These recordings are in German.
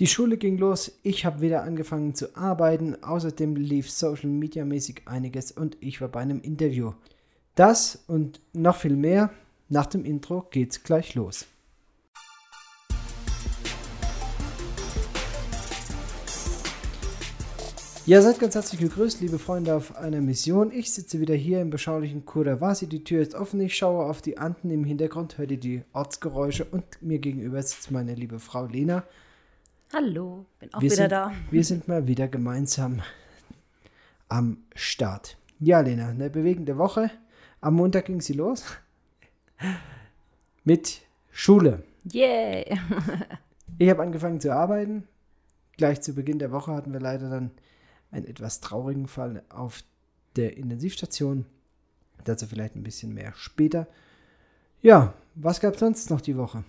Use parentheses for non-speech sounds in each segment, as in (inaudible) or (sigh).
Die Schule ging los, ich habe wieder angefangen zu arbeiten, außerdem lief Social Media mäßig einiges und ich war bei einem Interview. Das und noch viel mehr, nach dem Intro geht's gleich los. Ja, seid ganz herzlich gegrüßt, liebe Freunde auf einer Mission. Ich sitze wieder hier im beschaulichen Kurawasi. Die Tür ist offen, ich schaue auf die Anden im Hintergrund, hört ihr die Ortsgeräusche und mir gegenüber sitzt meine liebe Frau Lena. Hallo, bin auch wir wieder sind, da. Wir sind mal wieder gemeinsam am Start. Ja, Lena, eine bewegende Woche. Am Montag ging sie los mit Schule. Yay! (laughs) Ich habe angefangen zu arbeiten. Gleich zu Beginn der Woche hatten wir leider dann einen etwas traurigen Fall auf der Intensivstation. Dazu vielleicht ein bisschen mehr später. Ja, was gab es sonst noch die Woche?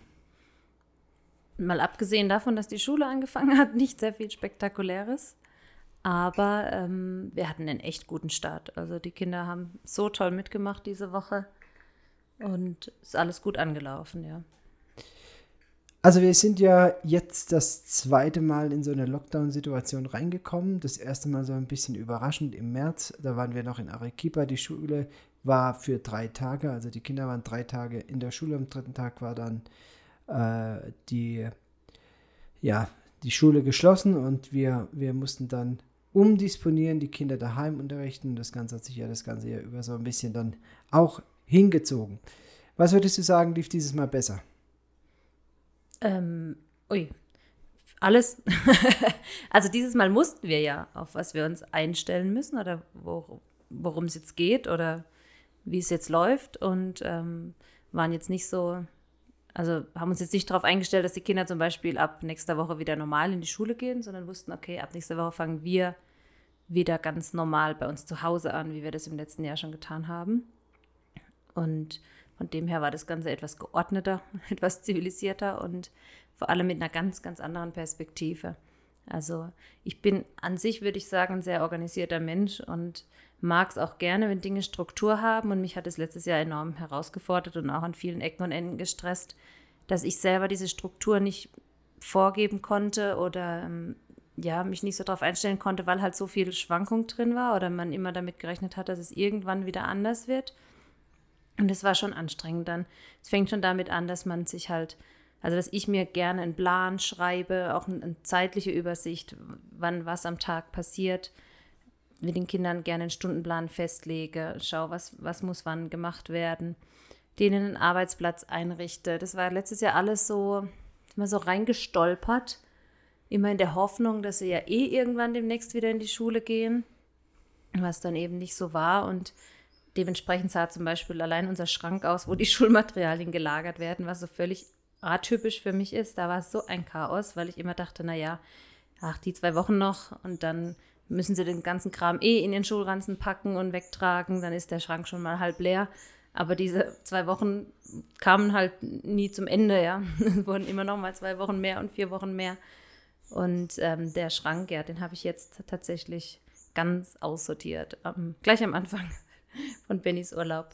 Mal abgesehen davon, dass die Schule angefangen hat, (laughs) nicht sehr viel Spektakuläres. Aber ähm, wir hatten einen echt guten Start. Also die Kinder haben so toll mitgemacht diese Woche. Und ist alles gut angelaufen, ja. Also wir sind ja jetzt das zweite Mal in so eine Lockdown-Situation reingekommen. Das erste Mal so ein bisschen überraschend im März. Da waren wir noch in Arequipa. Die Schule war für drei Tage. Also die Kinder waren drei Tage in der Schule. Am dritten Tag war dann äh, die, ja, die Schule geschlossen und wir, wir mussten dann umdisponieren, die Kinder daheim unterrichten. Das Ganze hat sich ja das ganze Jahr über so ein bisschen dann auch hingezogen. Was würdest du sagen, lief dieses Mal besser? Ähm, ui, alles. (laughs) also dieses Mal mussten wir ja, auf was wir uns einstellen müssen oder wo, worum es jetzt geht oder wie es jetzt läuft und ähm, waren jetzt nicht so, also haben uns jetzt nicht darauf eingestellt, dass die Kinder zum Beispiel ab nächster Woche wieder normal in die Schule gehen, sondern wussten, okay, ab nächster Woche fangen wir wieder ganz normal bei uns zu Hause an, wie wir das im letzten Jahr schon getan haben. Und von dem her war das Ganze etwas geordneter, (laughs) etwas zivilisierter und vor allem mit einer ganz, ganz anderen Perspektive. Also ich bin an sich, würde ich sagen, ein sehr organisierter Mensch und mag es auch gerne, wenn Dinge Struktur haben. Und mich hat es letztes Jahr enorm herausgefordert und auch an vielen Ecken und Enden gestresst, dass ich selber diese Struktur nicht vorgeben konnte oder ähm, ja, mich nicht so darauf einstellen konnte, weil halt so viel Schwankung drin war oder man immer damit gerechnet hat, dass es irgendwann wieder anders wird. Und es war schon anstrengend dann. Es fängt schon damit an, dass man sich halt, also dass ich mir gerne einen Plan schreibe, auch eine zeitliche Übersicht, wann was am Tag passiert, mit den Kindern gerne einen Stundenplan festlege, schau, was, was muss wann gemacht werden, denen einen Arbeitsplatz einrichte. Das war letztes Jahr alles so, immer so reingestolpert, immer in der Hoffnung, dass sie ja eh irgendwann demnächst wieder in die Schule gehen, was dann eben nicht so war und Dementsprechend sah zum Beispiel allein unser Schrank aus, wo die (laughs) Schulmaterialien gelagert werden, was so völlig atypisch für mich ist. Da war es so ein Chaos, weil ich immer dachte, naja, ach, die zwei Wochen noch und dann müssen sie den ganzen Kram eh in den Schulranzen packen und wegtragen, dann ist der Schrank schon mal halb leer. Aber diese zwei Wochen kamen halt nie zum Ende, ja. (laughs) Es wurden immer noch mal zwei Wochen mehr und vier Wochen mehr. Und ähm, der Schrank, ja, den habe ich jetzt tatsächlich ganz aussortiert, ähm, gleich am Anfang (laughs) von Bennys Urlaub.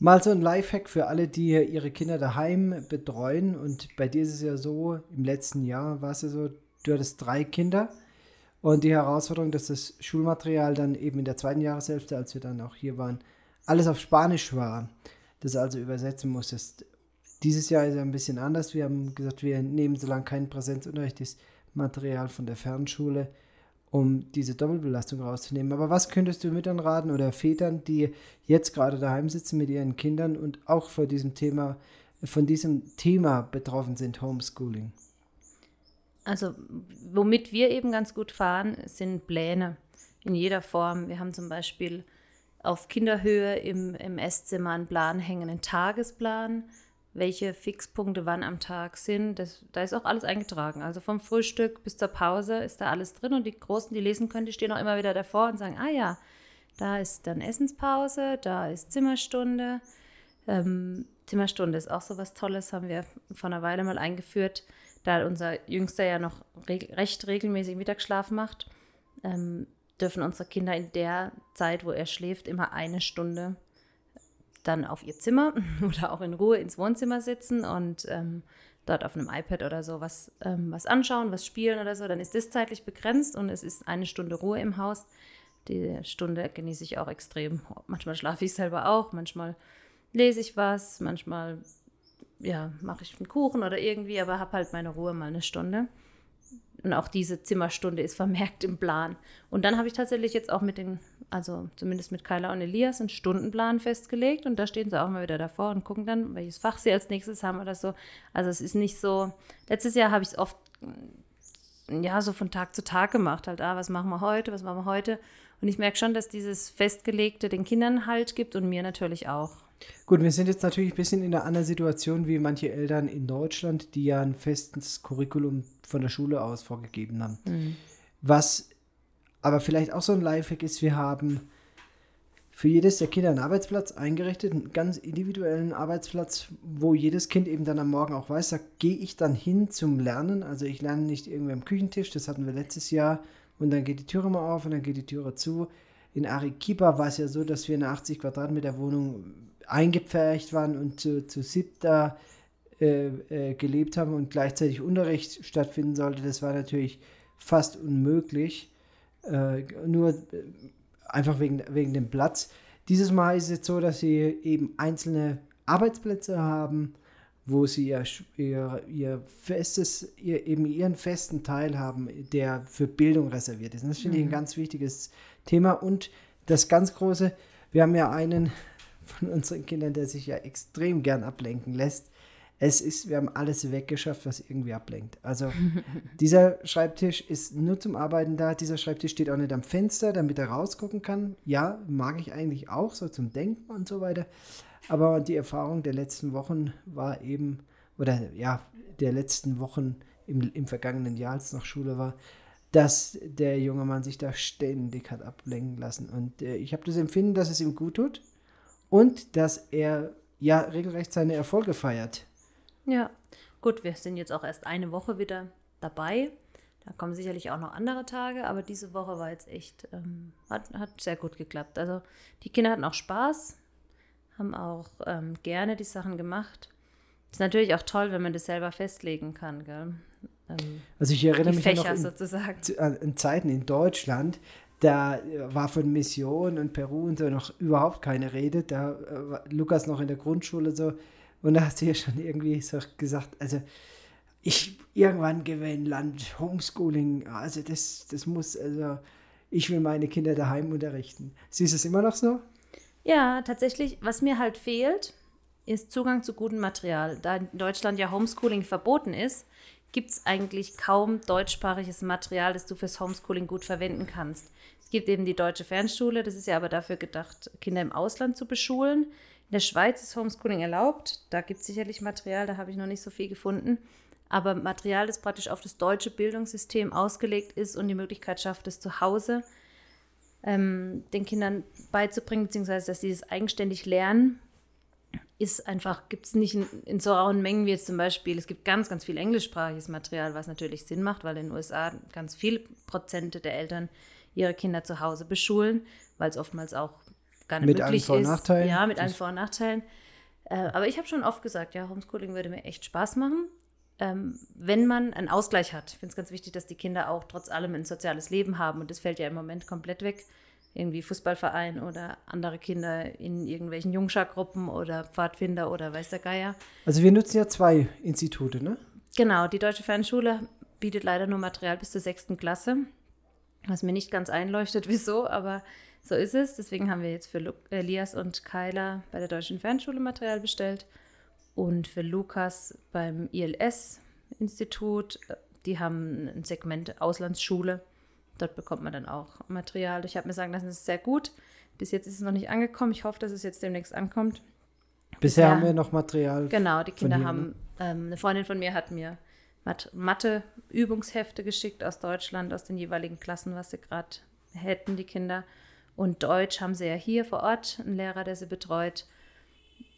Mal so ein Lifehack für alle, die ihre Kinder daheim betreuen. Und bei dir ist es ja so, im letzten Jahr war es ja so, du hattest drei Kinder. Und die Herausforderung, dass das Schulmaterial dann eben in der zweiten Jahreshälfte, als wir dann auch hier waren, alles auf Spanisch war, das also übersetzen musstest. Dieses Jahr ist ja ein bisschen anders. Wir haben gesagt, wir nehmen, solange kein Präsenzunterricht ist, Material von der Fernschule um diese Doppelbelastung rauszunehmen. Aber was könntest du Müttern raten oder Vätern, die jetzt gerade daheim sitzen mit ihren Kindern und auch vor diesem Thema, von diesem Thema betroffen sind, Homeschooling? Also, womit wir eben ganz gut fahren, sind Pläne in jeder Form. Wir haben zum Beispiel auf Kinderhöhe im, im Esszimmer einen Plan hängen, einen Tagesplan welche Fixpunkte wann am Tag sind. Das, da ist auch alles eingetragen. Also vom Frühstück bis zur Pause ist da alles drin und die Großen, die lesen können, die stehen auch immer wieder davor und sagen, ah ja, da ist dann Essenspause, da ist Zimmerstunde. Ähm, Zimmerstunde ist auch so was Tolles, haben wir vor einer Weile mal eingeführt, da unser Jüngster ja noch reg recht regelmäßig Mittagsschlaf macht. Ähm, dürfen unsere Kinder in der Zeit, wo er schläft, immer eine Stunde dann auf ihr Zimmer (laughs) oder auch in Ruhe ins Wohnzimmer sitzen und ähm, dort auf einem iPad oder so was, ähm, was anschauen, was spielen oder so, dann ist das zeitlich begrenzt und es ist eine Stunde Ruhe im Haus. Die Stunde genieße ich auch extrem. Manchmal schlafe ich selber auch, manchmal lese ich was, manchmal ja, mache ich einen Kuchen oder irgendwie, aber habe halt meine Ruhe mal eine Stunde. Und auch diese Zimmerstunde ist vermerkt im Plan. Und dann habe ich tatsächlich jetzt auch mit den, also zumindest mit Kyla und Elias, einen Stundenplan festgelegt. Und da stehen sie auch mal wieder davor und gucken dann, welches Fach sie als nächstes haben oder so. Also es ist nicht so. Letztes Jahr habe ich es oft, ja, so von Tag zu Tag gemacht. Halt, ah, was machen wir heute, was machen wir heute. Und ich merke schon, dass dieses Festgelegte den Kindern Halt gibt und mir natürlich auch. Gut, wir sind jetzt natürlich ein bisschen in einer anderen Situation wie manche Eltern in Deutschland, die ja ein festes Curriculum von der Schule aus vorgegeben haben. Mhm. Was aber vielleicht auch so ein Lifehack ist, wir haben für jedes der Kinder einen Arbeitsplatz eingerichtet, einen ganz individuellen Arbeitsplatz, wo jedes Kind eben dann am Morgen auch weiß, da gehe ich dann hin zum Lernen. Also ich lerne nicht irgendwie am Küchentisch, das hatten wir letztes Jahr und dann geht die Türe mal auf und dann geht die Türe zu. In Arequipa war es ja so, dass wir eine 80 Quadratmeter Wohnung eingepfercht waren und zu, zu siebter äh, äh, gelebt haben und gleichzeitig Unterricht stattfinden sollte, das war natürlich fast unmöglich. Äh, nur äh, einfach wegen, wegen dem Platz. Dieses Mal ist es so, dass sie eben einzelne Arbeitsplätze haben, wo sie ihr, ihr, ihr festes, ihr, eben ihren festen Teil haben, der für Bildung reserviert ist. Und das finde ich ein mhm. ganz wichtiges Thema. Und das ganz große, wir haben ja einen von unseren Kindern, der sich ja extrem gern ablenken lässt. Es ist, wir haben alles weggeschafft, was irgendwie ablenkt. Also (laughs) dieser Schreibtisch ist nur zum Arbeiten da. Dieser Schreibtisch steht auch nicht am Fenster, damit er rausgucken kann. Ja, mag ich eigentlich auch, so zum Denken und so weiter. Aber die Erfahrung der letzten Wochen war eben, oder ja, der letzten Wochen im, im vergangenen Jahr, als noch Schule war, dass der junge Mann sich da ständig hat ablenken lassen. Und äh, ich habe das Empfinden, dass es ihm gut tut und dass er ja regelrecht seine Erfolge feiert. Ja, gut, wir sind jetzt auch erst eine Woche wieder dabei. Da kommen sicherlich auch noch andere Tage, aber diese Woche war jetzt echt, ähm, hat, hat sehr gut geklappt. Also die Kinder hatten auch Spaß, haben auch ähm, gerne die Sachen gemacht. Ist natürlich auch toll, wenn man das selber festlegen kann, gell? Ähm, also ich erinnere mich Fächer noch in, an, an Zeiten in Deutschland, da war von Mission und Peru und so noch überhaupt keine Rede. Da war Lukas noch in der Grundschule so. Und da hast du ja schon irgendwie so gesagt, also ich irgendwann gewinne Land, Homeschooling, also das, das muss, also ich will meine Kinder daheim unterrichten. Siehst du es immer noch so? Ja, tatsächlich, was mir halt fehlt, ist Zugang zu gutem Material. Da in Deutschland ja Homeschooling verboten ist, gibt es eigentlich kaum deutschsprachiges Material, das du fürs Homeschooling gut verwenden kannst. Es gibt eben die deutsche Fernschule, das ist ja aber dafür gedacht, Kinder im Ausland zu beschulen. In der Schweiz ist Homeschooling erlaubt. Da gibt es sicherlich Material, da habe ich noch nicht so viel gefunden. Aber Material, das praktisch auf das deutsche Bildungssystem ausgelegt ist und die Möglichkeit schafft, es zu Hause ähm, den Kindern beizubringen, beziehungsweise dass sie das eigenständig lernen, ist einfach, gibt es nicht in, in, so rauen Mengen wie jetzt zum Beispiel, es gibt ganz, ganz viel englischsprachiges Material, was natürlich Sinn macht, weil in den USA ganz viele Prozente der Eltern ihre Kinder zu Hause beschulen, weil es oftmals auch gar nicht mit möglich allen Vor- und Nachteilen. ist. Ja, mit allen Vor- und Nachteilen. Äh, aber ich habe schon oft gesagt, ja, Homeschooling würde mir echt Spaß machen, ähm, wenn man einen Ausgleich hat. Ich finde es ganz wichtig, dass die Kinder auch trotz allem ein soziales Leben haben und das fällt ja im Moment komplett weg. Irgendwie Fußballverein oder andere Kinder in irgendwelchen Jungschargruppen oder Pfadfinder oder weiß der Geier. Also wir nutzen ja zwei Institute, ne? Genau, die Deutsche Fernschule bietet leider nur Material bis zur sechsten Klasse was mir nicht ganz einleuchtet, (laughs) wieso, aber so ist es. Deswegen haben wir jetzt für Lu Elias und Kyla bei der Deutschen Fernschule Material bestellt und für Lukas beim ILS-Institut. Die haben ein Segment Auslandsschule. Dort bekommt man dann auch Material. Ich habe mir sagen lassen, es ist sehr gut. Bis jetzt ist es noch nicht angekommen. Ich hoffe, dass es jetzt demnächst ankommt. Bisher, Bisher haben wir noch Material. Genau, die Kinder hier, haben, ne? ähm, eine Freundin von mir hat mir Mathe-Übungshefte geschickt aus Deutschland, aus den jeweiligen Klassen, was sie gerade hätten, die Kinder. Und Deutsch haben sie ja hier vor Ort, einen Lehrer, der sie betreut,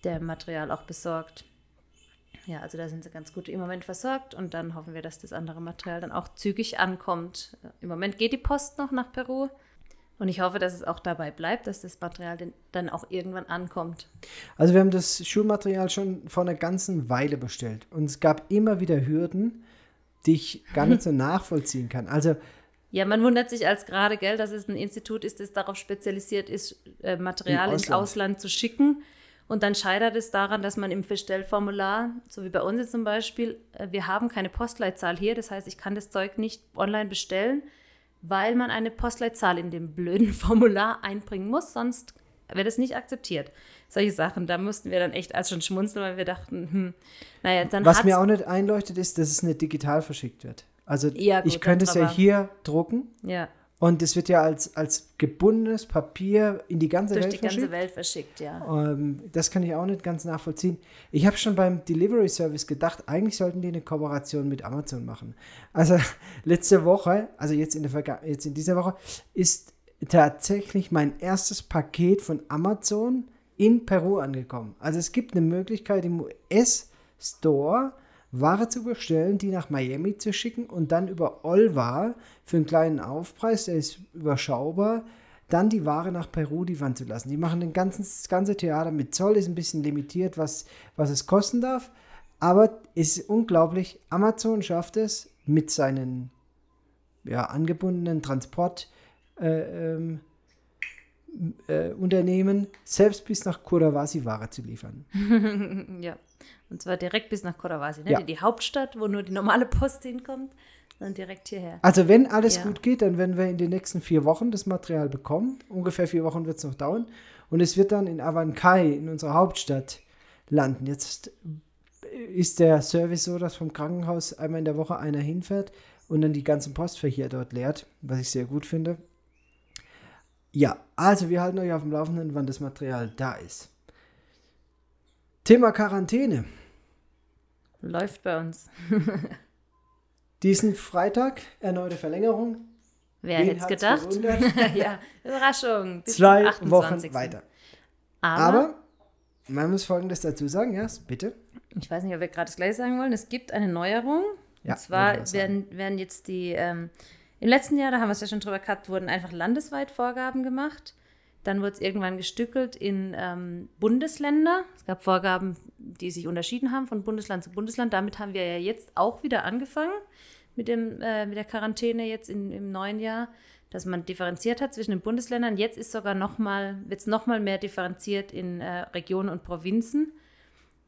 der Material auch besorgt. Ja, also da sind sie ganz gut im Moment versorgt und dann hoffen wir, dass das andere Material dann auch zügig ankommt. Im Moment geht die Post noch nach Peru. Und ich hoffe, dass es auch dabei bleibt, dass das Material dann auch irgendwann ankommt. Also wir haben das Schulmaterial schon vor einer ganzen Weile bestellt. Und es gab immer wieder Hürden, die ich gar nicht so (laughs) nachvollziehen kann. Also ja, man wundert sich als gerade, gell, dass es ein Institut ist, das darauf spezialisiert ist, äh, Material ins Ausland zu schicken. Und dann scheitert es daran, dass man im Bestellformular, so wie bei uns jetzt zum Beispiel, äh, wir haben keine Postleitzahl hier. Das heißt, ich kann das Zeug nicht online bestellen, weil man eine Postleitzahl in dem blöden (laughs) Formular einbringen muss, sonst wird es nicht akzeptiert. Solche Sachen, da mussten wir dann echt als schon schmunzeln, weil wir dachten, hm, naja, dann Was mir auch nicht einleuchtet, ist, dass es nicht digital verschickt wird. Also ja, gut, ich könnte es ja hier drucken. Ja. Und es wird ja als, als gebundenes Papier in die ganze Durch Welt verschickt. Durch die ganze Welt verschickt, ja. Ähm, das kann ich auch nicht ganz nachvollziehen. Ich habe schon beim Delivery Service gedacht, eigentlich sollten die eine Kooperation mit Amazon machen. Also (laughs) letzte Woche, also jetzt in, der Verga jetzt in dieser Woche, ist tatsächlich mein erstes Paket von Amazon in Peru angekommen. Also es gibt eine Möglichkeit im US-Store Ware zu bestellen, die nach Miami zu schicken und dann über Olva für einen kleinen Aufpreis, der ist überschaubar, dann die Ware nach Peru liefern zu lassen. Die machen den ganzen, das ganze Theater mit Zoll, ist ein bisschen limitiert, was, was es kosten darf. Aber es ist unglaublich, Amazon schafft es mit seinen ja, angebundenen Transport äh, ähm, äh, Unternehmen selbst bis nach Kurawasi Ware zu liefern. (laughs) ja. Und zwar direkt bis nach Korawasi, ne? Ja. Die, Hauptstadt, wo nur die normale Post hinkommt, dann direkt hierher. Also wenn alles ja. gut geht, dann werden wir in den nächsten vier Wochen das Material bekommen. Ungefähr vier Wochen wird es noch dauern. Und es wird dann in Avancay, in unserer Hauptstadt, landen. Jetzt ist der Service so, dass vom Krankenhaus einmal in der Woche einer hinfährt und dann die ganzen Postfächer dort leert, was ich sehr gut finde. Ja, also wir halten euch auf dem Laufenden, wann das Material da ist. Thema Quarantäne. Läuft bei uns. (laughs) Diesen Freitag erneute Verlängerung. Wer hätte es gedacht? (laughs) ja, Überraschung. Bis Zwei Wochen weiter. Aber, Aber, man muss Folgendes dazu sagen, ja, bitte. Ich weiß nicht, ob wir gerade das gleiche sagen wollen. Es gibt eine Neuerung. Ja, und zwar werden, werden jetzt die, ähm, im letzten Jahr, da haben wir es ja schon drüber gehabt, wurden einfach landesweit Vorgaben gemacht. Dann wurde es irgendwann gestückelt in ähm, Bundesländer. Es gab Vorgaben, die sich unterschieden haben von Bundesland zu Bundesland. Damit haben wir ja jetzt auch wieder angefangen mit, dem, äh, mit der Quarantäne jetzt in, im neuen Jahr, dass man differenziert hat zwischen den Bundesländern. Jetzt ist sogar noch mal, wird es nochmal mehr differenziert in äh, Regionen und Provinzen.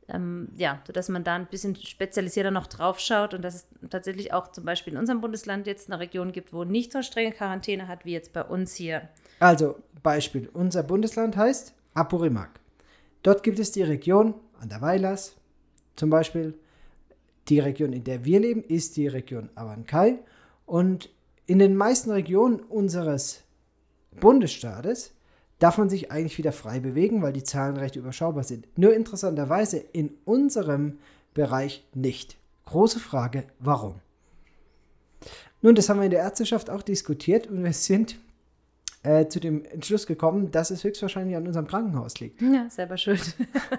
Ähm, ja, sodass man da ein bisschen spezialisierter noch drauf schaut und dass es tatsächlich auch zum Beispiel in unserem Bundesland jetzt eine Region gibt, wo nicht so strenge Quarantäne hat wie jetzt bei uns hier. Also Beispiel, unser Bundesland heißt Apurimac. Dort gibt es die Region an der Weilers, zum Beispiel. Die Region, in der wir leben, ist die Region Avancay. Und in den meisten Regionen unseres Bundesstaates darf man sich eigentlich wieder frei bewegen, weil die Zahlen recht überschaubar sind. Nur interessanterweise in unserem Bereich nicht. Große Frage, warum? Nun, das haben wir in der Ärzteschaft auch diskutiert und wir sind äh, zu dem Entschluss gekommen, dass es höchstwahrscheinlich an unserem Krankenhaus liegt. Ja, selber schuld.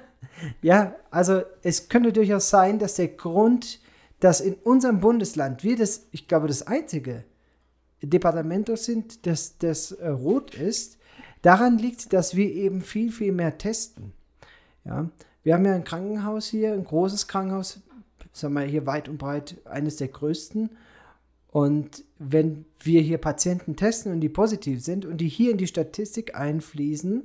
(laughs) ja, also es könnte durchaus sein, dass der Grund, dass in unserem Bundesland wir das, ich glaube, das einzige Departamento sind, das, das äh, rot ist, daran liegt, dass wir eben viel, viel mehr testen. Ja, wir haben ja ein Krankenhaus hier, ein großes Krankenhaus, sagen wir hier weit und breit eines der größten. Und wenn wir hier Patienten testen und die positiv sind und die hier in die Statistik einfließen,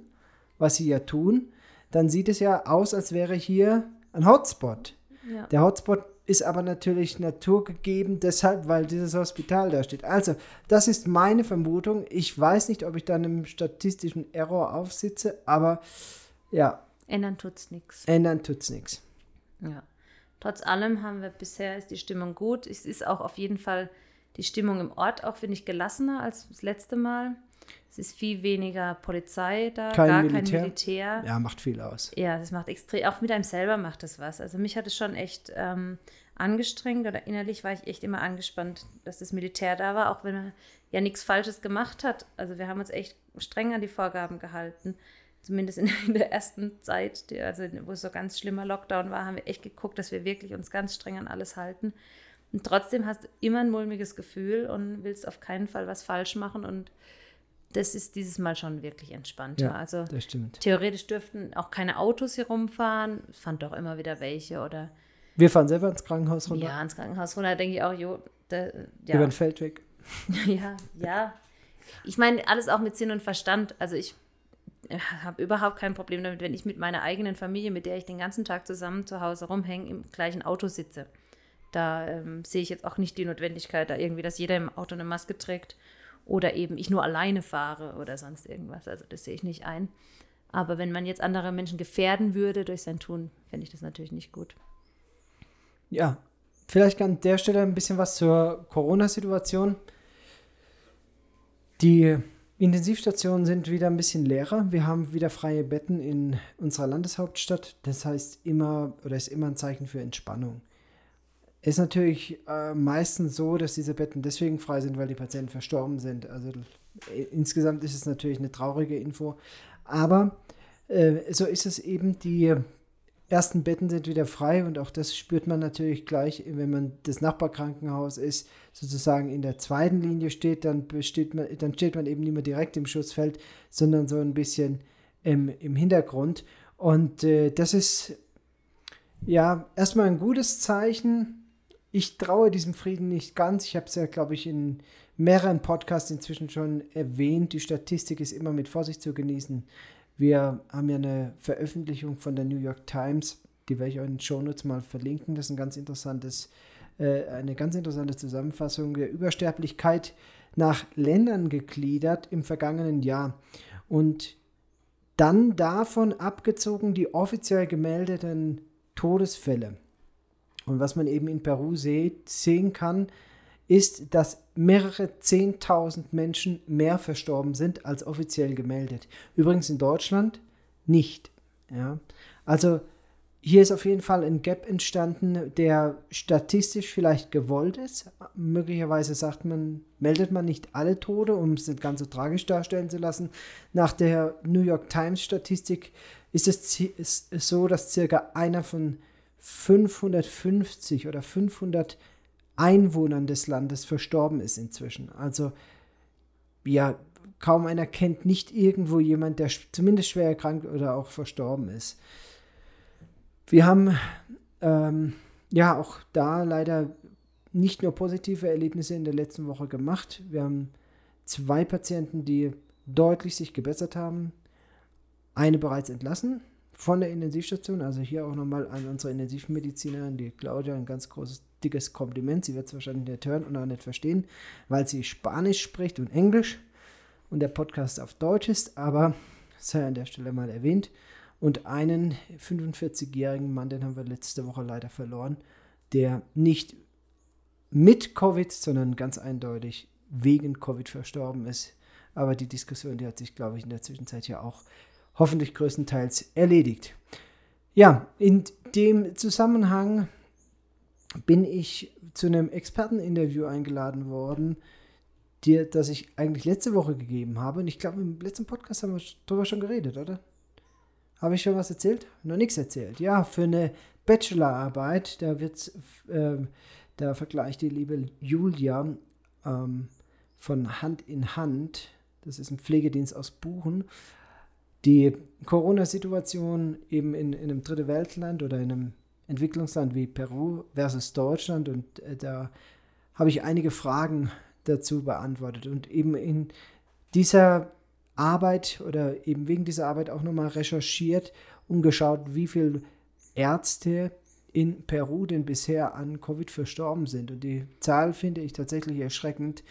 was sie ja tun, dann sieht es ja aus, als wäre hier ein Hotspot. Ja. Der Hotspot ist aber natürlich naturgegeben, deshalb, weil dieses Hospital da steht. Also, das ist meine Vermutung. Ich weiß nicht, ob ich da einem statistischen Error aufsitze, aber ja. Ändern tut's nichts. Ändern tut's nichts. Ja. Trotz allem haben wir bisher ist die Stimmung gut. Es ist auch auf jeden Fall die Stimmung im Ort auch, finde ich, gelassener als das letzte Mal. Es ist viel weniger Polizei da, kein gar Militär. kein Militär. Ja, macht viel aus. Ja, das macht extrem, auch mit einem selber macht das was. Also mich hat es schon echt ähm, angestrengt oder innerlich war ich echt immer angespannt, dass das Militär da war, auch wenn er ja nichts Falsches gemacht hat. Also wir haben uns echt streng an die Vorgaben gehalten. Zumindest in, (laughs) in der ersten Zeit, die, also wo es so ganz schlimmer Lockdown war, haben wir echt geguckt, dass wir wirklich uns ganz streng an alles halten. Und trotzdem hast du immer ein mulmiges Gefühl und willst auf keinen Fall was falsch machen. Und das ist dieses Mal schon wirklich entspannter. Ja, also das stimmt. theoretisch dürften auch keine Autos hier rumfahren. Ich fand doch immer wieder welche oder Wir fahren selber ins Krankenhaus runter, ja, ins Krankenhaus runter, denke ich auch, jo, da, über ja, den Feldweg. (laughs) ja, ja. Ich meine, alles auch mit Sinn und Verstand. Also ich habe überhaupt kein Problem damit, wenn ich mit meiner eigenen Familie, mit der ich den ganzen Tag zusammen zu Hause rumhänge, im gleichen Auto sitze. Da ähm, sehe ich jetzt auch nicht die Notwendigkeit, da irgendwie, dass jeder im Auto eine Maske trägt oder eben ich nur alleine fahre oder sonst irgendwas. Also das sehe ich nicht ein. Aber wenn man jetzt andere Menschen gefährden würde durch sein Tun, fände ich das natürlich nicht gut. Ja, vielleicht an der Stelle ein bisschen was zur Corona-Situation. Die Intensivstationen sind wieder ein bisschen leerer. Wir haben wieder freie Betten in unserer Landeshauptstadt. Das heißt immer oder ist immer ein Zeichen für Entspannung. Ist natürlich äh, meistens so, dass diese Betten deswegen frei sind, weil die Patienten verstorben sind. Also äh, insgesamt ist es natürlich eine traurige Info. Aber äh, so ist es eben. Die ersten Betten sind wieder frei und auch das spürt man natürlich gleich, wenn man das Nachbarkrankenhaus ist, sozusagen in der zweiten Linie steht, dann, besteht man, dann steht man eben nicht mehr direkt im Schussfeld, sondern so ein bisschen ähm, im Hintergrund. Und äh, das ist ja erstmal ein gutes Zeichen. Ich traue diesem Frieden nicht ganz. Ich habe es ja, glaube ich, in mehreren Podcasts inzwischen schon erwähnt. Die Statistik ist immer mit Vorsicht zu genießen. Wir haben ja eine Veröffentlichung von der New York Times, die werde ich euch in den Shownotes mal verlinken. Das ist ein ganz interessantes, äh, eine ganz interessante Zusammenfassung der Übersterblichkeit nach Ländern gegliedert im vergangenen Jahr. Und dann davon abgezogen die offiziell gemeldeten Todesfälle. Und was man eben in Peru seht, sehen kann, ist, dass mehrere 10.000 Menschen mehr verstorben sind als offiziell gemeldet. Übrigens in Deutschland nicht. Ja. Also hier ist auf jeden Fall ein Gap entstanden, der statistisch vielleicht gewollt ist. Möglicherweise sagt man, meldet man nicht alle Tode, um es nicht ganz so tragisch darstellen zu lassen. Nach der New York Times Statistik ist es so, dass circa einer von 550 oder 500 Einwohnern des Landes verstorben ist inzwischen. Also ja, kaum einer kennt nicht irgendwo jemand, der zumindest schwer erkrankt oder auch verstorben ist. Wir haben ähm, ja auch da leider nicht nur positive Erlebnisse in der letzten Woche gemacht. Wir haben zwei Patienten, die deutlich sich gebessert haben. Eine bereits entlassen von der Intensivstation. Also hier auch nochmal an unsere Intensivmedizinerin, die Claudia, ein ganz großes, dickes Kompliment. Sie wird es wahrscheinlich nicht hören und auch nicht verstehen, weil sie Spanisch spricht und Englisch und der Podcast auf Deutsch ist, aber sei an der Stelle mal erwähnt. Und einen 45-jährigen Mann, den haben wir letzte Woche leider verloren, der nicht mit Covid, sondern ganz eindeutig wegen Covid verstorben ist. Aber die Diskussion, die hat sich, glaube ich, in der Zwischenzeit ja auch hoffentlich größtenteils erledigt. Ja, in dem Zusammenhang bin ich zu einem Experteninterview eingeladen worden, die, das ich eigentlich letzte Woche gegeben habe. Und ich glaube, im letzten Podcast haben wir darüber schon geredet, oder? Habe ich schon was erzählt? Noch nichts erzählt. Ja, für eine Bachelorarbeit, da wird äh, da vergleicht die liebe Julia ähm, von Hand in Hand, das ist ein Pflegedienst aus Buchen, die Corona-Situation eben in, in einem dritte Weltland oder in einem Entwicklungsland wie Peru versus Deutschland und äh, da habe ich einige Fragen dazu beantwortet und eben in dieser Arbeit oder eben wegen dieser Arbeit auch nochmal recherchiert und geschaut, wie viele Ärzte in Peru denn bisher an Covid verstorben sind. Und die Zahl finde ich tatsächlich erschreckend.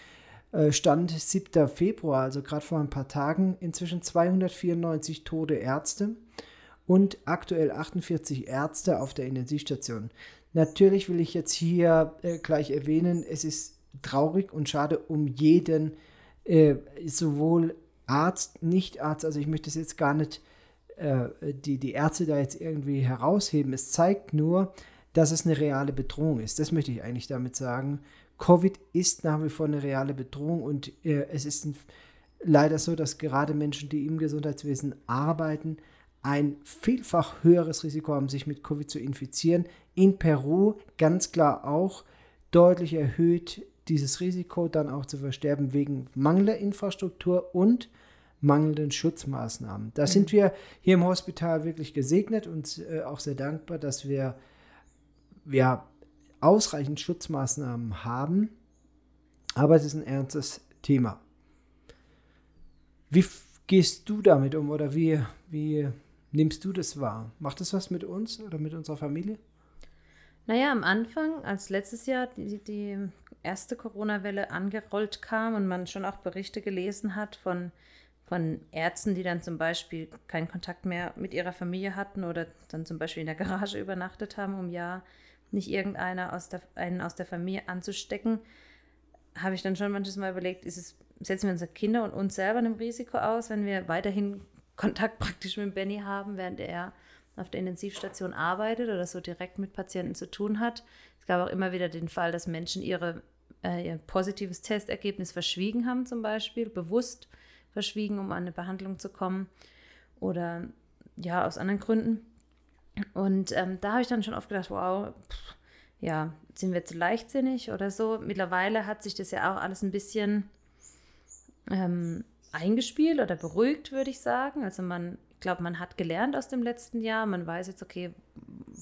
Äh, Stand 7. Februar, also gerade vor ein paar Tagen, inzwischen 294 tote Ärzte und aktuell 48 Ärzte auf der Intensivstation. Natürlich will ich jetzt hier äh, gleich erwähnen, es ist traurig und schade um jeden, äh, sowohl Arzt, Nicht-Arzt, also ich möchte es jetzt gar nicht äh, die, die Ärzte da jetzt irgendwie herausheben. Es zeigt nur, dass es eine reale Bedrohung ist. Das möchte ich eigentlich damit sagen. Covid ist nach wie vor eine reale Bedrohung und äh, es ist ein, leider so, dass gerade Menschen, die im Gesundheitswesen arbeiten, ein vielfach höheres Risiko haben, sich mit Covid zu infizieren. In Peru ganz klar auch deutlich erhöht dieses Risiko dann auch zu versterben wegen mangelnder Infrastruktur und mangelnden Schutzmaßnahmen. Da mhm. sind wir hier im Hospital wirklich gesegnet und äh, auch sehr dankbar, dass wir ja, ausreichend Schutzmaßnahmen haben. Aber es ist ein ernstes Thema. Wie gehst du damit um oder wie, wie nimmst du das wahr? Macht das was mit uns oder mit unserer Familie? Naja, am Anfang, als letztes Jahr die, die erste Corona-Welle angerollt kam und man schon auch Berichte gelesen hat von, von Ärzten, die dann zum Beispiel keinen Kontakt mehr mit ihrer Familie hatten oder dann zum Beispiel in der Garage übernachtet haben, um ja nicht irgendeiner aus der, einen aus der Familie anzustecken, habe ich dann schon manches Mal überlegt, ist es, setzen wir unsere Kinder und uns selber einem Risiko aus, wenn wir weiterhin (laughs) Kontakt praktisch mit Benny haben, während er auf der Intensivstation arbeitet oder so direkt mit Patienten zu tun hat. Es gab auch immer wieder den Fall, dass Menschen ihre, äh, ihr positives Testergebnis verschwiegen haben, zum Beispiel, bewusst verschwiegen, um an eine Behandlung zu kommen oder ja, aus anderen Gründen. Und ähm, da habe ich dann schon oft gedacht, wow, pff, ja, sind wir zu leichtsinnig oder so. Mittlerweile hat sich das ja auch alles ein bisschen ähm, eingespielt oder beruhigt, würde ich sagen. Also man, ich glaube, man hat gelernt aus dem letzten Jahr. Man weiß jetzt, okay,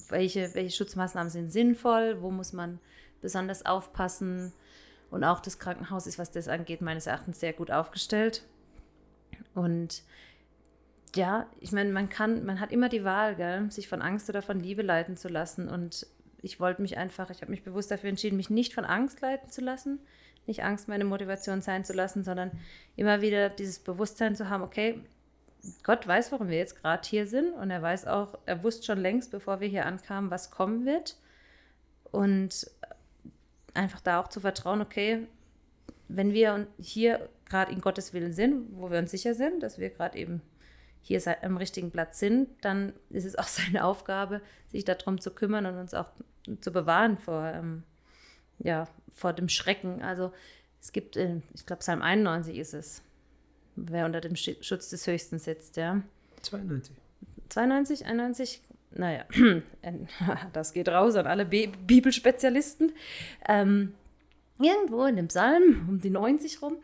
welche, welche Schutzmaßnahmen sind sinnvoll, wo muss man besonders aufpassen. Und auch das Krankenhaus ist, was das angeht, meines Erachtens sehr gut aufgestellt. Und ja, ich meine, man kann, man hat immer die Wahl, gell, sich von Angst oder von Liebe leiten zu lassen. Und ich wollte mich einfach, ich habe mich bewusst dafür entschieden, mich nicht von Angst leiten zu lassen, nicht Angst meine Motivation sein zu lassen, sondern immer wieder dieses Bewusstsein zu haben, okay, Gott weiß, warum wir jetzt gerade hier sind und er weiß auch, er wusste schon längst, bevor wir hier ankamen, was kommen wird. Und einfach da auch zu vertrauen, okay, wenn wir hier gerade in Gottes Willen sind, wo wir uns sicher sind, dass wir gerade eben hier am richtigen Platz sind, dann ist es auch (laughs) seine Aufgabe, sich darum zu kümmern und uns auch zu bewahren vor, ähm, ja, vor dem Schrecken. Also es gibt, ich glaube, Psalm 91 ist es, wer unter dem Schutz des Höchsten sitzt, ja. 92. 92, 91, naja, das geht raus an alle Bi Bibelspezialisten. Ähm, irgendwo in dem Psalm, um die 90 rum,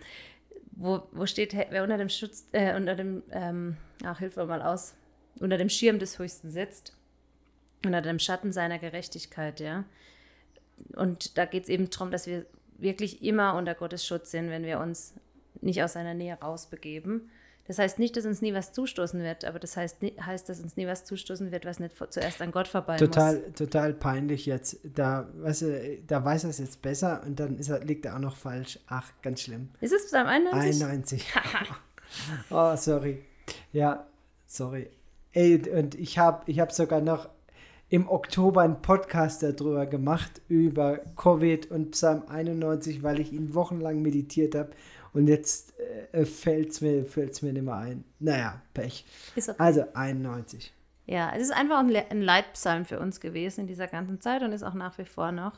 wo, wo steht, wer unter dem Schutz, äh, unter dem, ähm, ach, hilf mir mal aus, unter dem Schirm des Höchsten sitzt, unter dem Schatten seiner Gerechtigkeit, ja. Und da geht es eben darum, dass wir wirklich immer unter Gottes Schutz sind, wenn wir uns nicht aus seiner Nähe rausbegeben. Das heißt nicht, dass uns nie was zustoßen wird, aber das heißt, heißt dass uns nie was zustoßen wird, was nicht zuerst an Gott vorbei total, muss. Total peinlich jetzt. Da, weißt du, da weiß er es jetzt besser und dann ist er, liegt er auch noch falsch. Ach, ganz schlimm. Ist es beim 91? 91. (laughs) (laughs) oh, sorry. Ja, sorry. Ey, und ich habe ich hab sogar noch im Oktober einen Podcast darüber gemacht, über Covid und Psalm 91, weil ich ihn wochenlang meditiert habe. Und jetzt äh, fällt es mir, fällt's mir nicht mehr ein. Naja, Pech. Okay. Also 91. Ja, es ist einfach ein, Leitpsalm für uns gewesen in dieser ganzen Zeit und ist auch nach wie vor noch.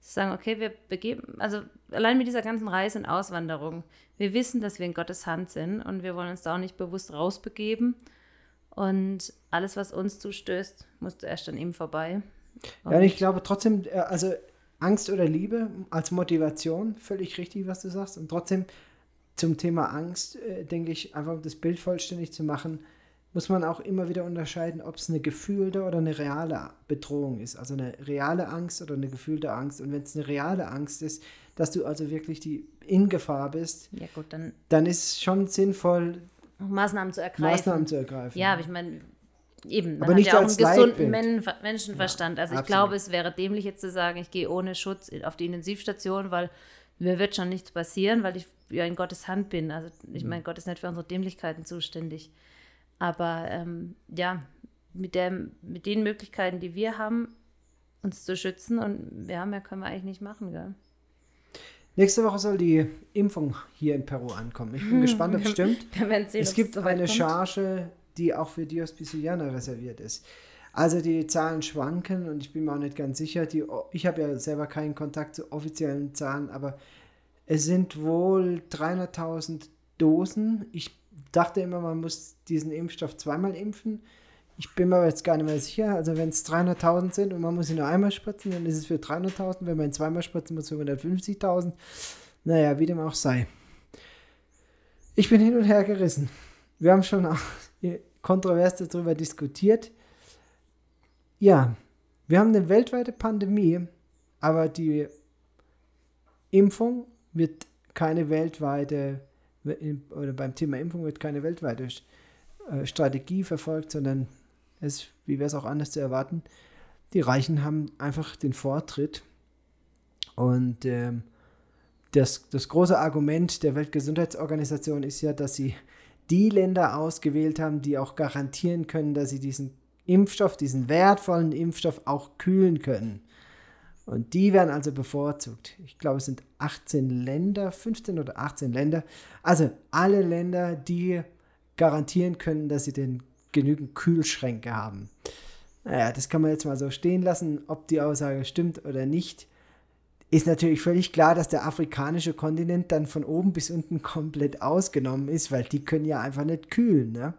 Zu sagen, okay, wir begeben, also allein mit dieser ganzen Reise und Auswanderung, wir wissen, dass wir in Gottes Hand sind und wir wollen uns da auch nicht bewusst rausbegeben. Und alles, was uns zustößt, muss zuerst an ihm vorbei. Und ja, ich glaube trotzdem, äh, also Angst oder Liebe als Motivation, völlig richtig, was du sagst. Und trotzdem zum Thema Angst, äh, denke ich, einfach um das Bild vollständig zu machen, muss man auch immer wieder unterscheiden, ob es eine gefühlte oder eine reale Bedrohung ist. Also eine reale Angst oder eine gefühlte Angst. Und wenn es eine reale Angst ist, dass du also wirklich die in Gefahr bist, ja, gut, dann, dann ist es schon sinnvoll, Maßnahmen zu ergreifen. Maßnahmen zu ergreifen. Ja, aber ich meine, eben, man aber nicht ja auch als einen gesunden Men Menschenverstand. Ja, also ich absolut. glaube, es wäre dämlich jetzt zu sagen, ich gehe ohne Schutz auf die Intensivstation, weil mir wird schon nichts passieren, weil ich ja in Gottes Hand bin. Also ich meine, Gott ist nicht für unsere Dämlichkeiten zuständig. Aber ähm, ja, mit, der, mit den Möglichkeiten, die wir haben, uns zu schützen und ja, mehr können wir eigentlich nicht machen, gell? Nächste Woche soll die Impfung hier in Peru ankommen. Ich bin gespannt, ob es stimmt. (laughs) Sehen, es gibt so eine kommt. Charge, die auch für Diospicianer reserviert ist. Also die Zahlen schwanken und ich bin mir auch nicht ganz sicher. Die, ich habe ja selber keinen Kontakt zu offiziellen Zahlen, aber es sind wohl 300.000 Dosen. Ich dachte immer, man muss diesen Impfstoff zweimal impfen. Ich bin mir jetzt gar nicht mehr sicher. Also wenn es 300.000 sind und man muss sie nur einmal spritzen, dann ist es für 300.000. Wenn man zweimal spritzen muss, für 150.000. Naja, wie dem auch sei. Ich bin hin und her gerissen. Wir haben schon auch kontrovers darüber diskutiert. Ja, wir haben eine weltweite Pandemie, aber die Impfung wird keine weltweite, oder beim Thema Impfung wird keine weltweite äh, Strategie verfolgt, sondern es, wie wäre es auch anders zu erwarten, die Reichen haben einfach den Vortritt. Und ähm, das, das große Argument der Weltgesundheitsorganisation ist ja, dass sie die Länder ausgewählt haben, die auch garantieren können, dass sie diesen Impfstoff, diesen wertvollen Impfstoff auch kühlen können. Und die werden also bevorzugt. Ich glaube, es sind 18 Länder, 15 oder 18 Länder. Also alle Länder, die garantieren können, dass sie den genügend Kühlschränke haben. Naja, das kann man jetzt mal so stehen lassen, ob die Aussage stimmt oder nicht. Ist natürlich völlig klar, dass der afrikanische Kontinent dann von oben bis unten komplett ausgenommen ist, weil die können ja einfach nicht kühlen. Ne?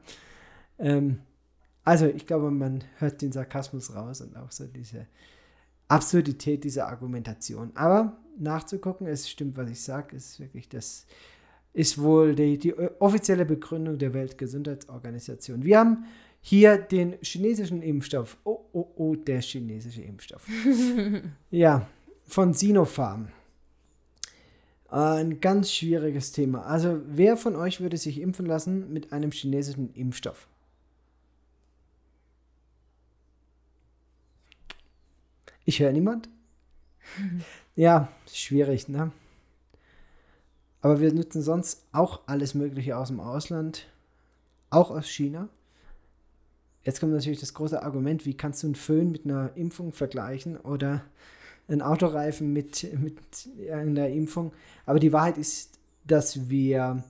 Ähm, also ich glaube, man hört den Sarkasmus raus und auch so diese Absurdität dieser Argumentation. Aber nachzugucken, es stimmt, was ich sage, ist wirklich das, ist wohl die, die offizielle Begründung der Weltgesundheitsorganisation. Wir haben hier den chinesischen Impfstoff. Oh, oh, oh, der chinesische Impfstoff. (laughs) ja, von Sinopharm. Ein ganz schwieriges Thema. Also, wer von euch würde sich impfen lassen mit einem chinesischen Impfstoff? Ich höre niemand. (laughs) ja, schwierig, ne? Aber wir nutzen sonst auch alles Mögliche aus dem Ausland, auch aus China. Jetzt kommt natürlich das große Argument, wie kannst du einen Föhn mit einer Impfung vergleichen oder einen Autoreifen mit, mit einer Impfung. Aber die Wahrheit ist, dass wir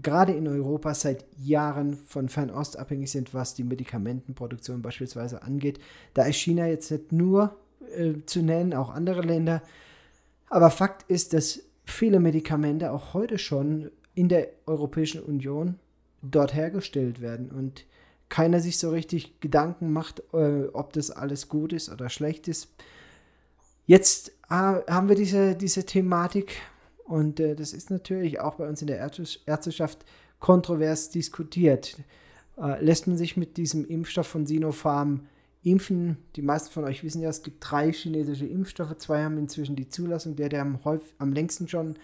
gerade in Europa seit Jahren von Fernost abhängig sind, was die Medikamentenproduktion beispielsweise angeht. Da ist China jetzt nicht nur äh, zu nennen, auch andere Länder. Aber Fakt ist, dass viele Medikamente auch heute schon in der Europäischen Union dort hergestellt werden und keiner sich so richtig Gedanken macht, äh, ob das alles gut ist oder schlecht ist. Jetzt äh, haben wir diese, diese Thematik und äh, das ist natürlich auch bei uns in der Ärzteschaft kontrovers diskutiert. Äh, lässt man sich mit diesem Impfstoff von Sinopharm impfen. Die meisten von euch wissen ja, es gibt drei chinesische Impfstoffe. Zwei haben inzwischen die Zulassung. Der, der am, häufig, am längsten schon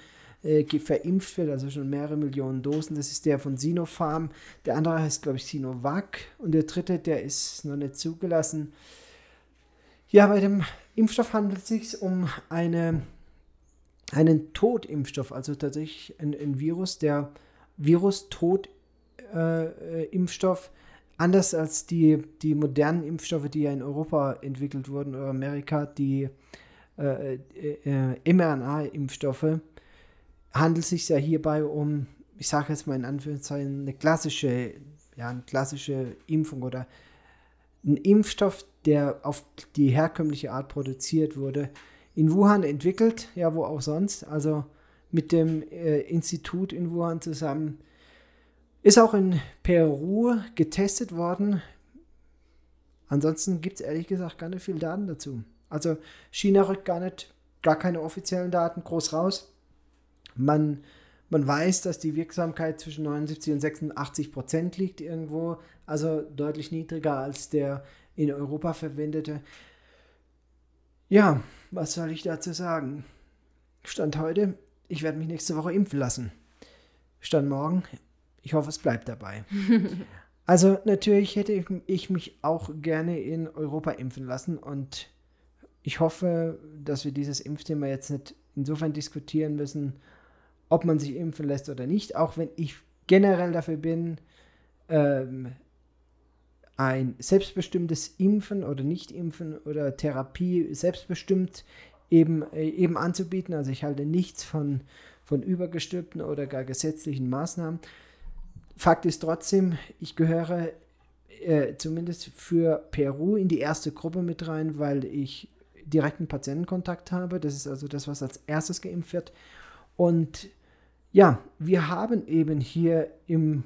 äh, verimpft wird, also schon mehrere Millionen Dosen, das ist der von Sinopharm. Der andere heißt, glaube ich, Sinovac. Und der dritte, der ist noch nicht zugelassen. Ja, bei dem Impfstoff handelt es sich um eine, einen Totimpfstoff, also tatsächlich ein, ein Virus, der Virus-Tod-Impfstoff. Äh, anders als die, die modernen Impfstoffe, die ja in Europa entwickelt wurden oder Amerika, die äh, äh, äh mRNA-Impfstoffe, handelt es sich ja hierbei um, ich sage jetzt mal in Anführungszeichen, eine klassische, ja, eine klassische Impfung oder ein Impfstoff, der auf die herkömmliche Art produziert wurde, in Wuhan entwickelt, ja, wo auch sonst, also mit dem äh, Institut in Wuhan zusammen ist auch in Peru getestet worden. Ansonsten gibt es ehrlich gesagt gar nicht viel Daten dazu. Also China rückt gar nicht, gar keine offiziellen Daten groß raus. Man, man weiß, dass die Wirksamkeit zwischen 79 und 86 Prozent liegt irgendwo, also deutlich niedriger als der in Europa verwendete. Ja, was soll ich dazu sagen? Stand heute, ich werde mich nächste Woche impfen lassen. Stand morgen, ich hoffe, es bleibt dabei. (laughs) also natürlich hätte ich mich auch gerne in Europa impfen lassen und ich hoffe, dass wir dieses Impfthema jetzt nicht insofern diskutieren müssen, ob man sich impfen lässt oder nicht, auch wenn ich generell dafür bin, ähm, ein selbstbestimmtes Impfen oder Nicht-Impfen oder Therapie selbstbestimmt eben, äh, eben anzubieten. Also ich halte nichts von, von übergestülpten oder gar gesetzlichen Maßnahmen. Fakt ist trotzdem, ich gehöre äh, zumindest für Peru in die erste Gruppe mit rein, weil ich direkten Patientenkontakt habe. Das ist also das, was als erstes geimpft wird. Und ja, wir haben eben hier im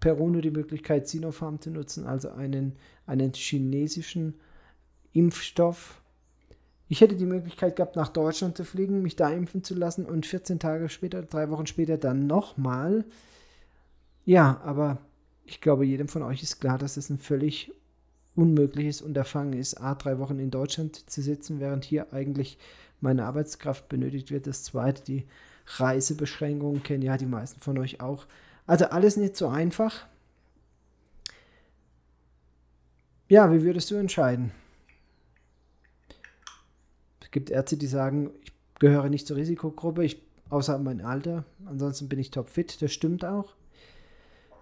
Peru nur die Möglichkeit, Sinopharm zu nutzen, also einen, einen chinesischen Impfstoff. Ich hätte die Möglichkeit gehabt, nach Deutschland zu fliegen, mich da impfen zu lassen und 14 Tage später, drei Wochen später dann nochmal. Ja, aber ich glaube, jedem von euch ist klar, dass es ein völlig unmögliches Unterfangen ist, A, drei Wochen in Deutschland zu sitzen, während hier eigentlich meine Arbeitskraft benötigt wird. Das zweite, die Reisebeschränkungen kennen ja die meisten von euch auch. Also alles nicht so einfach. Ja, wie würdest du entscheiden? Es gibt Ärzte, die sagen, ich gehöre nicht zur Risikogruppe, ich, außer mein Alter. Ansonsten bin ich topfit. Das stimmt auch.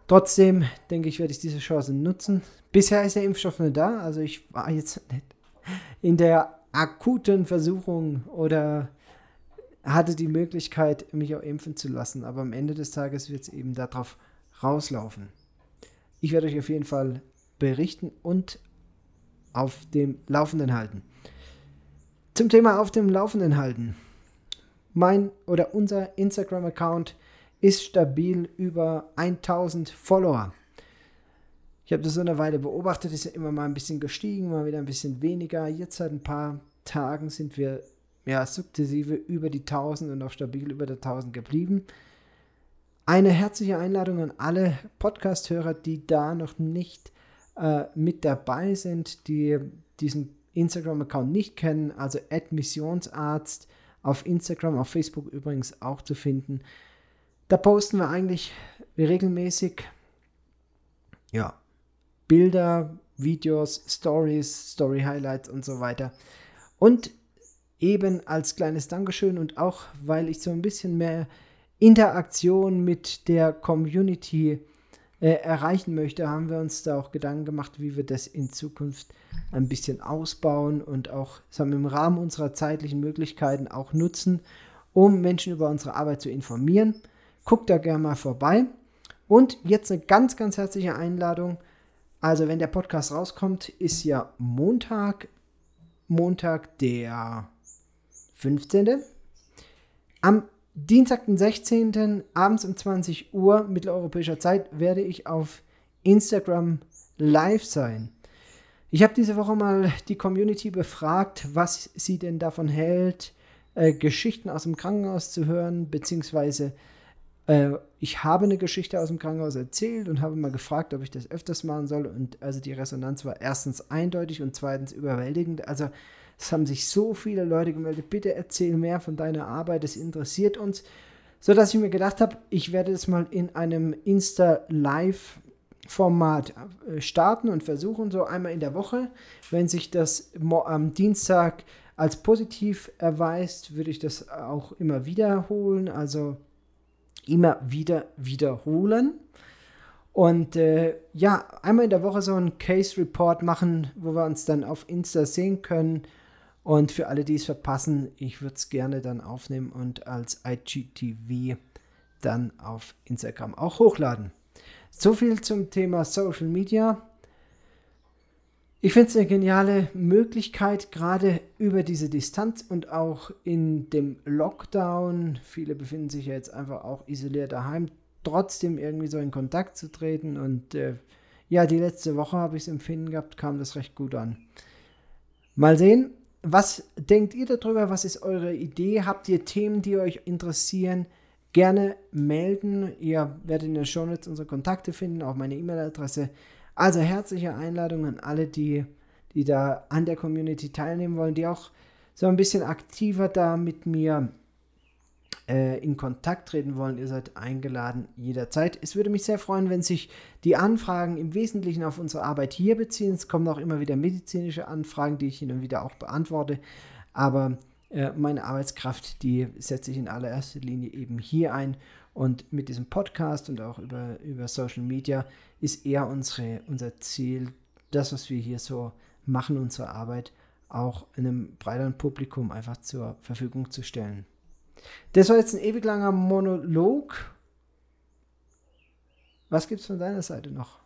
Trotzdem denke ich, werde ich diese Chance nutzen. Bisher ist der Impfstoff nicht da, also ich war jetzt nicht in der akuten Versuchung oder hatte die Möglichkeit, mich auch impfen zu lassen. Aber am Ende des Tages wird es eben darauf rauslaufen. Ich werde euch auf jeden Fall berichten und auf dem Laufenden halten. Zum Thema auf dem Laufenden halten. Mein oder unser Instagram-Account ist stabil über 1000 Follower. Ich habe das so eine Weile beobachtet, ist ja immer mal ein bisschen gestiegen, mal wieder ein bisschen weniger. Jetzt seit ein paar Tagen sind wir ja sukzessive über die 1000 und auch stabil über der 1000 geblieben. Eine herzliche Einladung an alle Podcast-Hörer, die da noch nicht äh, mit dabei sind, die diesen Instagram-Account nicht kennen, also Missionsarzt auf Instagram, auf Facebook übrigens auch zu finden. Da posten wir eigentlich regelmäßig ja, Bilder, Videos, Stories, Story Highlights und so weiter. Und eben als kleines Dankeschön und auch weil ich so ein bisschen mehr Interaktion mit der Community äh, erreichen möchte, haben wir uns da auch Gedanken gemacht, wie wir das in Zukunft ein bisschen ausbauen und auch sagen wir, im Rahmen unserer zeitlichen Möglichkeiten auch nutzen, um Menschen über unsere Arbeit zu informieren. Guckt da gerne mal vorbei. Und jetzt eine ganz, ganz herzliche Einladung. Also, wenn der Podcast rauskommt, ist ja Montag, Montag der 15. Am Dienstag, den 16. abends um 20 Uhr mitteleuropäischer Zeit werde ich auf Instagram live sein. Ich habe diese Woche mal die Community befragt, was sie denn davon hält, äh, Geschichten aus dem Krankenhaus zu hören, beziehungsweise äh, ich habe eine Geschichte aus dem Krankenhaus erzählt und habe mal gefragt, ob ich das öfters machen soll. Und also die Resonanz war erstens eindeutig und zweitens überwältigend. Also es haben sich so viele Leute gemeldet, bitte erzähl mehr von deiner Arbeit, es interessiert uns. So dass ich mir gedacht habe, ich werde es mal in einem Insta-Live-Format äh, starten und versuchen, so einmal in der Woche. Wenn sich das am Dienstag als positiv erweist, würde ich das auch immer wiederholen. Also immer wieder wiederholen. Und äh, ja, einmal in der Woche so einen Case Report machen, wo wir uns dann auf Insta sehen können. Und für alle, die es verpassen, ich würde es gerne dann aufnehmen und als IGTV dann auf Instagram auch hochladen. So viel zum Thema Social Media. Ich finde es eine geniale Möglichkeit, gerade über diese Distanz und auch in dem Lockdown, viele befinden sich ja jetzt einfach auch isoliert daheim, trotzdem irgendwie so in Kontakt zu treten. Und äh, ja, die letzte Woche habe ich es empfinden gehabt, kam das recht gut an. Mal sehen, was denkt ihr darüber? Was ist eure Idee? Habt ihr Themen, die euch interessieren? Gerne melden. Ihr werdet in den Shownotes unsere Kontakte finden, auch meine E-Mail-Adresse. Also herzliche Einladung an alle, die, die da an der Community teilnehmen wollen, die auch so ein bisschen aktiver da mit mir äh, in Kontakt treten wollen. Ihr seid eingeladen jederzeit. Es würde mich sehr freuen, wenn sich die Anfragen im Wesentlichen auf unsere Arbeit hier beziehen. Es kommen auch immer wieder medizinische Anfragen, die ich hin und wieder auch beantworte. Aber äh, meine Arbeitskraft, die setze ich in allererster Linie eben hier ein. Und mit diesem Podcast und auch über, über Social Media ist eher unsere, unser Ziel, das, was wir hier so machen, unsere Arbeit, auch einem breiteren Publikum einfach zur Verfügung zu stellen. Das war jetzt ein ewig langer Monolog. Was gibt es von deiner Seite noch?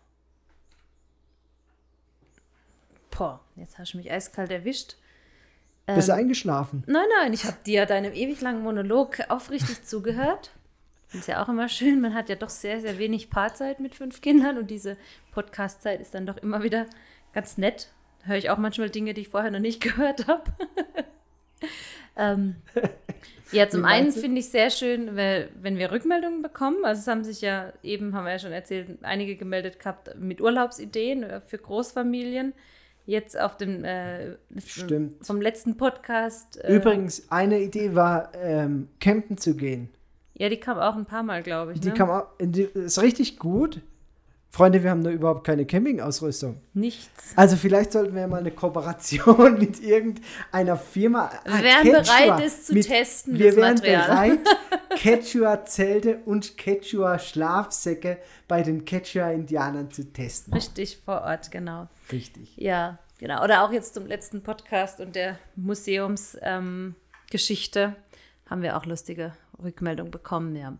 Boah, jetzt hast du mich eiskalt erwischt. Bist du ähm, eingeschlafen? Nein, nein, ich habe dir deinem ewig langen Monolog aufrichtig (laughs) zugehört. Ist ja auch immer schön. Man hat ja doch sehr, sehr wenig Paarzeit mit fünf Kindern und diese Podcast-Zeit ist dann doch immer wieder ganz nett. Da höre ich auch manchmal Dinge, die ich vorher noch nicht (laughs) gehört habe. ähm, ja, zum einen finde ich sehr schön, wenn wir Rückmeldungen bekommen. Also es haben sich ja eben, haben wir ja schon erzählt, einige gemeldet gehabt mit Urlaubsideen äh, für Großfamilien. Jetzt auf dem äh, vom letzten Podcast. Äh, Übrigens, eine Idee war, ähm, campen zu gehen. Ja, die kam auch ein paar Mal, glaube ich. Die ne? kam auch, die ist richtig gut. Freunde, wir haben da überhaupt keine Campingausrüstung. Nichts. Also vielleicht sollten wir mal eine Kooperation (laughs) mit irgendeiner Firma. Wir wären bereit, es zu mit, testen, Wir wären Material. bereit, (laughs) Quechua-Zelte und Quechua-Schlafsäcke bei den Quechua-Indianern zu testen. Richtig vor Ort, genau. Richtig. Ja, genau. Oder auch jetzt zum letzten Podcast und der Museumsgeschichte ähm, haben wir auch lustige Rückmeldungen bekommen, ja.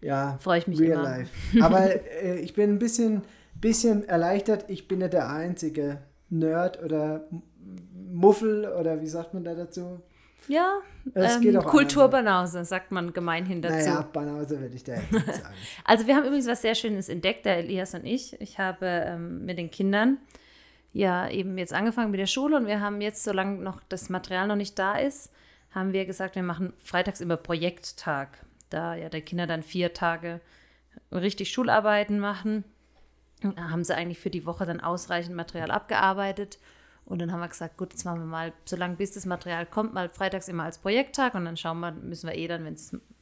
Ja, Freue ich mich real immer. life. Aber äh, ich bin ein bisschen, bisschen erleichtert. Ich bin nicht der einzige Nerd oder Muffel oder wie sagt man da dazu? Ja, Es ähm, geht auch Kulturbanause, sagt man gemeinhin dazu. Naja, Banause würde ich da jetzt nicht sagen. (laughs) Also wir haben übrigens was sehr Schönes entdeckt, der Elias und ich. Ich habe ähm, mit den Kindern ja eben jetzt angefangen mit der Schule und wir haben jetzt, solange noch das Material noch nicht da ist, haben wir gesagt, wir machen freitags immer Projekttag. Da ja die Kinder dann vier Tage richtig Schularbeiten machen, haben sie eigentlich für die Woche dann ausreichend Material abgearbeitet. Und dann haben wir gesagt, gut, jetzt machen wir mal, solange bis das Material kommt, mal freitags immer als Projekttag und dann schauen wir, müssen wir eh dann, wenn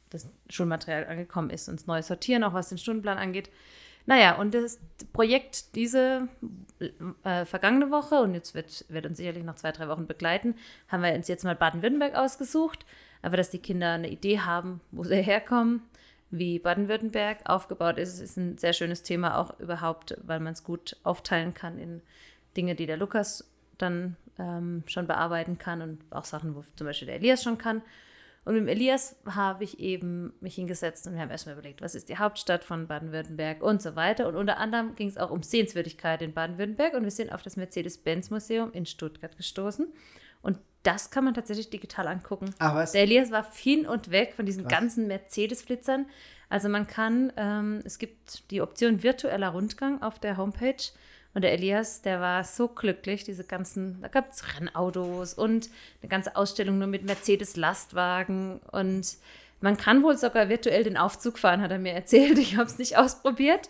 das Schulmaterial angekommen ist, uns neu sortieren, auch was den Stundenplan angeht. Naja, und das Projekt diese äh, vergangene Woche, und jetzt wird, wird uns sicherlich noch zwei, drei Wochen begleiten, haben wir uns jetzt mal Baden-Württemberg ausgesucht. Aber dass die Kinder eine Idee haben, wo sie herkommen, wie Baden-Württemberg aufgebaut ist, ist ein sehr schönes Thema auch überhaupt, weil man es gut aufteilen kann in Dinge, die der Lukas dann ähm, schon bearbeiten kann und auch Sachen, wo zum Beispiel der Elias schon kann. Und mit Elias habe ich eben mich hingesetzt und wir haben erstmal überlegt, was ist die Hauptstadt von Baden-Württemberg und so weiter. Und unter anderem ging es auch um Sehenswürdigkeit in Baden-Württemberg und wir sind auf das Mercedes-Benz-Museum in Stuttgart gestoßen. Und das kann man tatsächlich digital angucken. Ach was? Der Elias war hin und weg von diesen Was? ganzen Mercedes-Flitzern. Also man kann, ähm, es gibt die Option virtueller Rundgang auf der Homepage. Und der Elias, der war so glücklich, diese ganzen, da gab es Rennautos und eine ganze Ausstellung nur mit Mercedes-Lastwagen. Und man kann wohl sogar virtuell den Aufzug fahren, hat er mir erzählt. (laughs) Ich habe es nicht ausprobiert.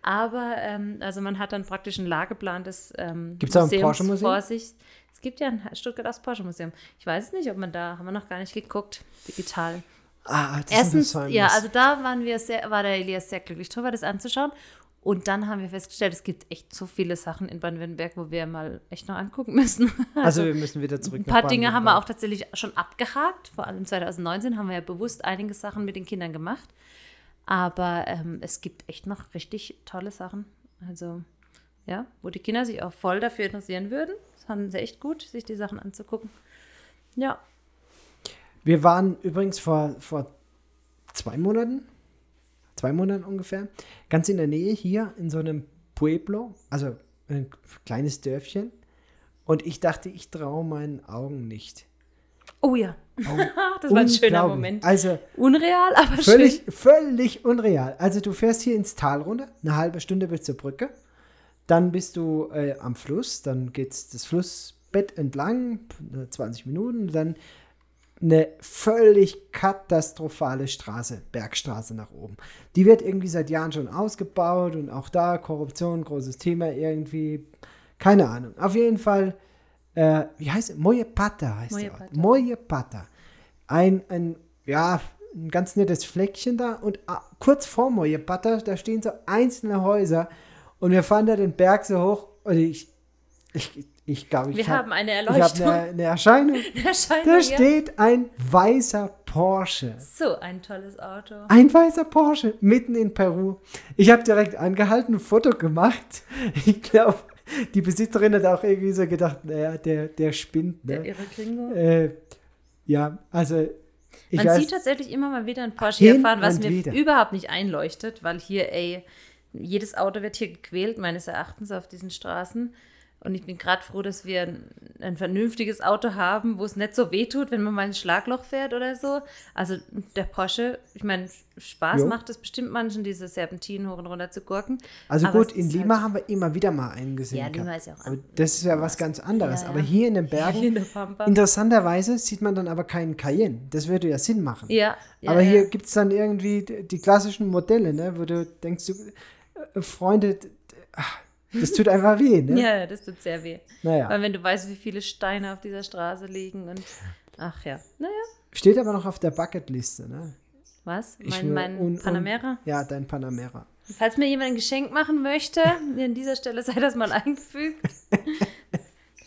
Aber ähm, also man hat dann praktisch einen Lageplan des ähm, Gibt's da ein Museums Porsche-Museum? vor sich. Es gibt ja ein Stuttgart das Porsche Museum. Ich weiß es nicht, ob man da, haben wir noch gar nicht geguckt, digital. Ah, das Erstens, ist ein ja, also da waren wir sehr, war der Elias sehr glücklich drüber, das anzuschauen. Und dann haben wir festgestellt, es gibt echt so viele Sachen in Baden-Württemberg, wo wir mal echt noch angucken müssen. (laughs) also wir müssen wieder zurück Ein paar Dinge haben wir auch tatsächlich schon abgehakt. Vor allem 2019 haben wir ja bewusst einige Sachen mit den Kindern gemacht. Aber ähm, es gibt echt noch richtig tolle Sachen. Also, ja, wo die Kinder sich auch voll dafür interessieren würden. Das fanden sie echt gut, sich die Sachen anzugucken. Ja, Wir waren übrigens vor, vor zwei Monaten, zwei Monaten ungefähr, ganz in der Nähe hier in so einem Pueblo, also ein kleines Dörfchen. Und ich dachte, ich traue meinen Augen nicht. Oh ja, Oh, (laughs) das war ein schöner. Moment. Also Unreal, aber völlig, schön. völlig unreal. Also du fährst hier ins Tal runter, eine halbe Stunde bis zur Brücke. Dann bist du äh, am Fluss, dann geht das Flussbett entlang, äh, 20 Minuten, dann eine völlig katastrophale Straße, Bergstraße nach oben. Die wird irgendwie seit Jahren schon ausgebaut und auch da Korruption, großes Thema irgendwie, keine Ahnung. Auf jeden Fall, äh, wie heißt es? Moyepata heißt der Ort. Moyepata. Moyepata. Ein, ein, ja, ein ganz nettes Fleckchen da und ah, kurz vor Moyepata, da stehen so einzelne Häuser und wir fahren da den Berg so hoch und ich, ich, ich glaube, ich Wir hab- haben eine ich habe Erleuchtung. eine, eine Erscheinung. (laughs) Erscheinung, Da ja. steht ein weißer Porsche. So ein tolles Auto. Ein weißer Porsche mitten in Peru. Ich habe direkt angehalten, ein Foto gemacht. (laughs) Ich glaube, die Besitzerin hat auch irgendwie so gedacht, naja, der, der spinnt. Der Ne? irre Gringo. Äh, ja, also ich Man weiß, sieht tatsächlich immer mal wieder ein Porsche hier fahren, was mir wieder. überhaupt nicht einleuchtet, weil hier, ey, jedes Auto wird hier gequält, meines Erachtens, auf diesen Straßen. Und ich bin gerade froh, dass wir ein, ein, vernünftiges Auto haben, wo es nicht so weh tut, wenn man mal ein Schlagloch fährt oder so. Also der Porsche, ich meine, Spaß jo. macht es bestimmt manchen, diese Serpentinen hoch und runter zu gurken. Also aber gut, in Lima halt haben wir immer wieder mal einen gesehen. Ja, Lima ist ja auch aber Das ist ja was ganz anderes. Ja, ja. Aber hier in den (laughs) Bergen, in interessanterweise sieht man dann aber keinen Cayenne. Das würde ja Sinn machen. Ja. ja aber hier gibt es dann irgendwie die, die klassischen Modelle, ne, wo du denkst, du, äh, Freunde, ach, das tut einfach weh, ne? Ja, das tut sehr weh. Naja. Weil wenn du weißt, wie viele Steine auf dieser Straße liegen und ach ja, naja. Steht aber noch auf der Bucketliste, ne? Was? Mein, mein un, Panamera? ja, dein Panamera. Falls mir jemand ein Geschenk machen möchte, an dieser Stelle sei das mal eingefügt. (laughs)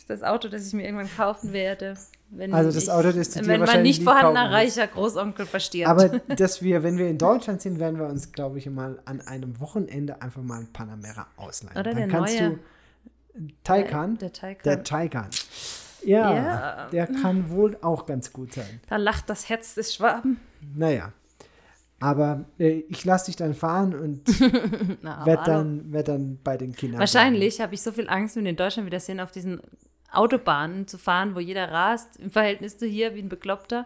das Auto, das ich mir irgendwann kaufen werde. Wenn also das ich, Auto, das du dir Wenn mein nicht vorhandener reicher Großonkel verstirbt. Aber (laughs) dass wir, wenn wir in Deutschland sind, werden wir uns, glaube ich, mal an einem Wochenende einfach mal ein Panamera ausleihen. Oder Dann der kannst neue, du Taycan, der, der Taycan. Der Taycan. Ja, ja, der kann wohl auch ganz gut sein. Da lacht das Herz des Schwaben. Naja. Aber äh, ich lasse dich dann fahren und (laughs) werde dann, werd dann bei den Kindern. Wahrscheinlich habe ich so viel Angst, wenn wir in Deutschland wieder sehen, auf diesen Autobahnen zu fahren, wo jeder rast, im Verhältnis zu hier wie ein Bekloppter.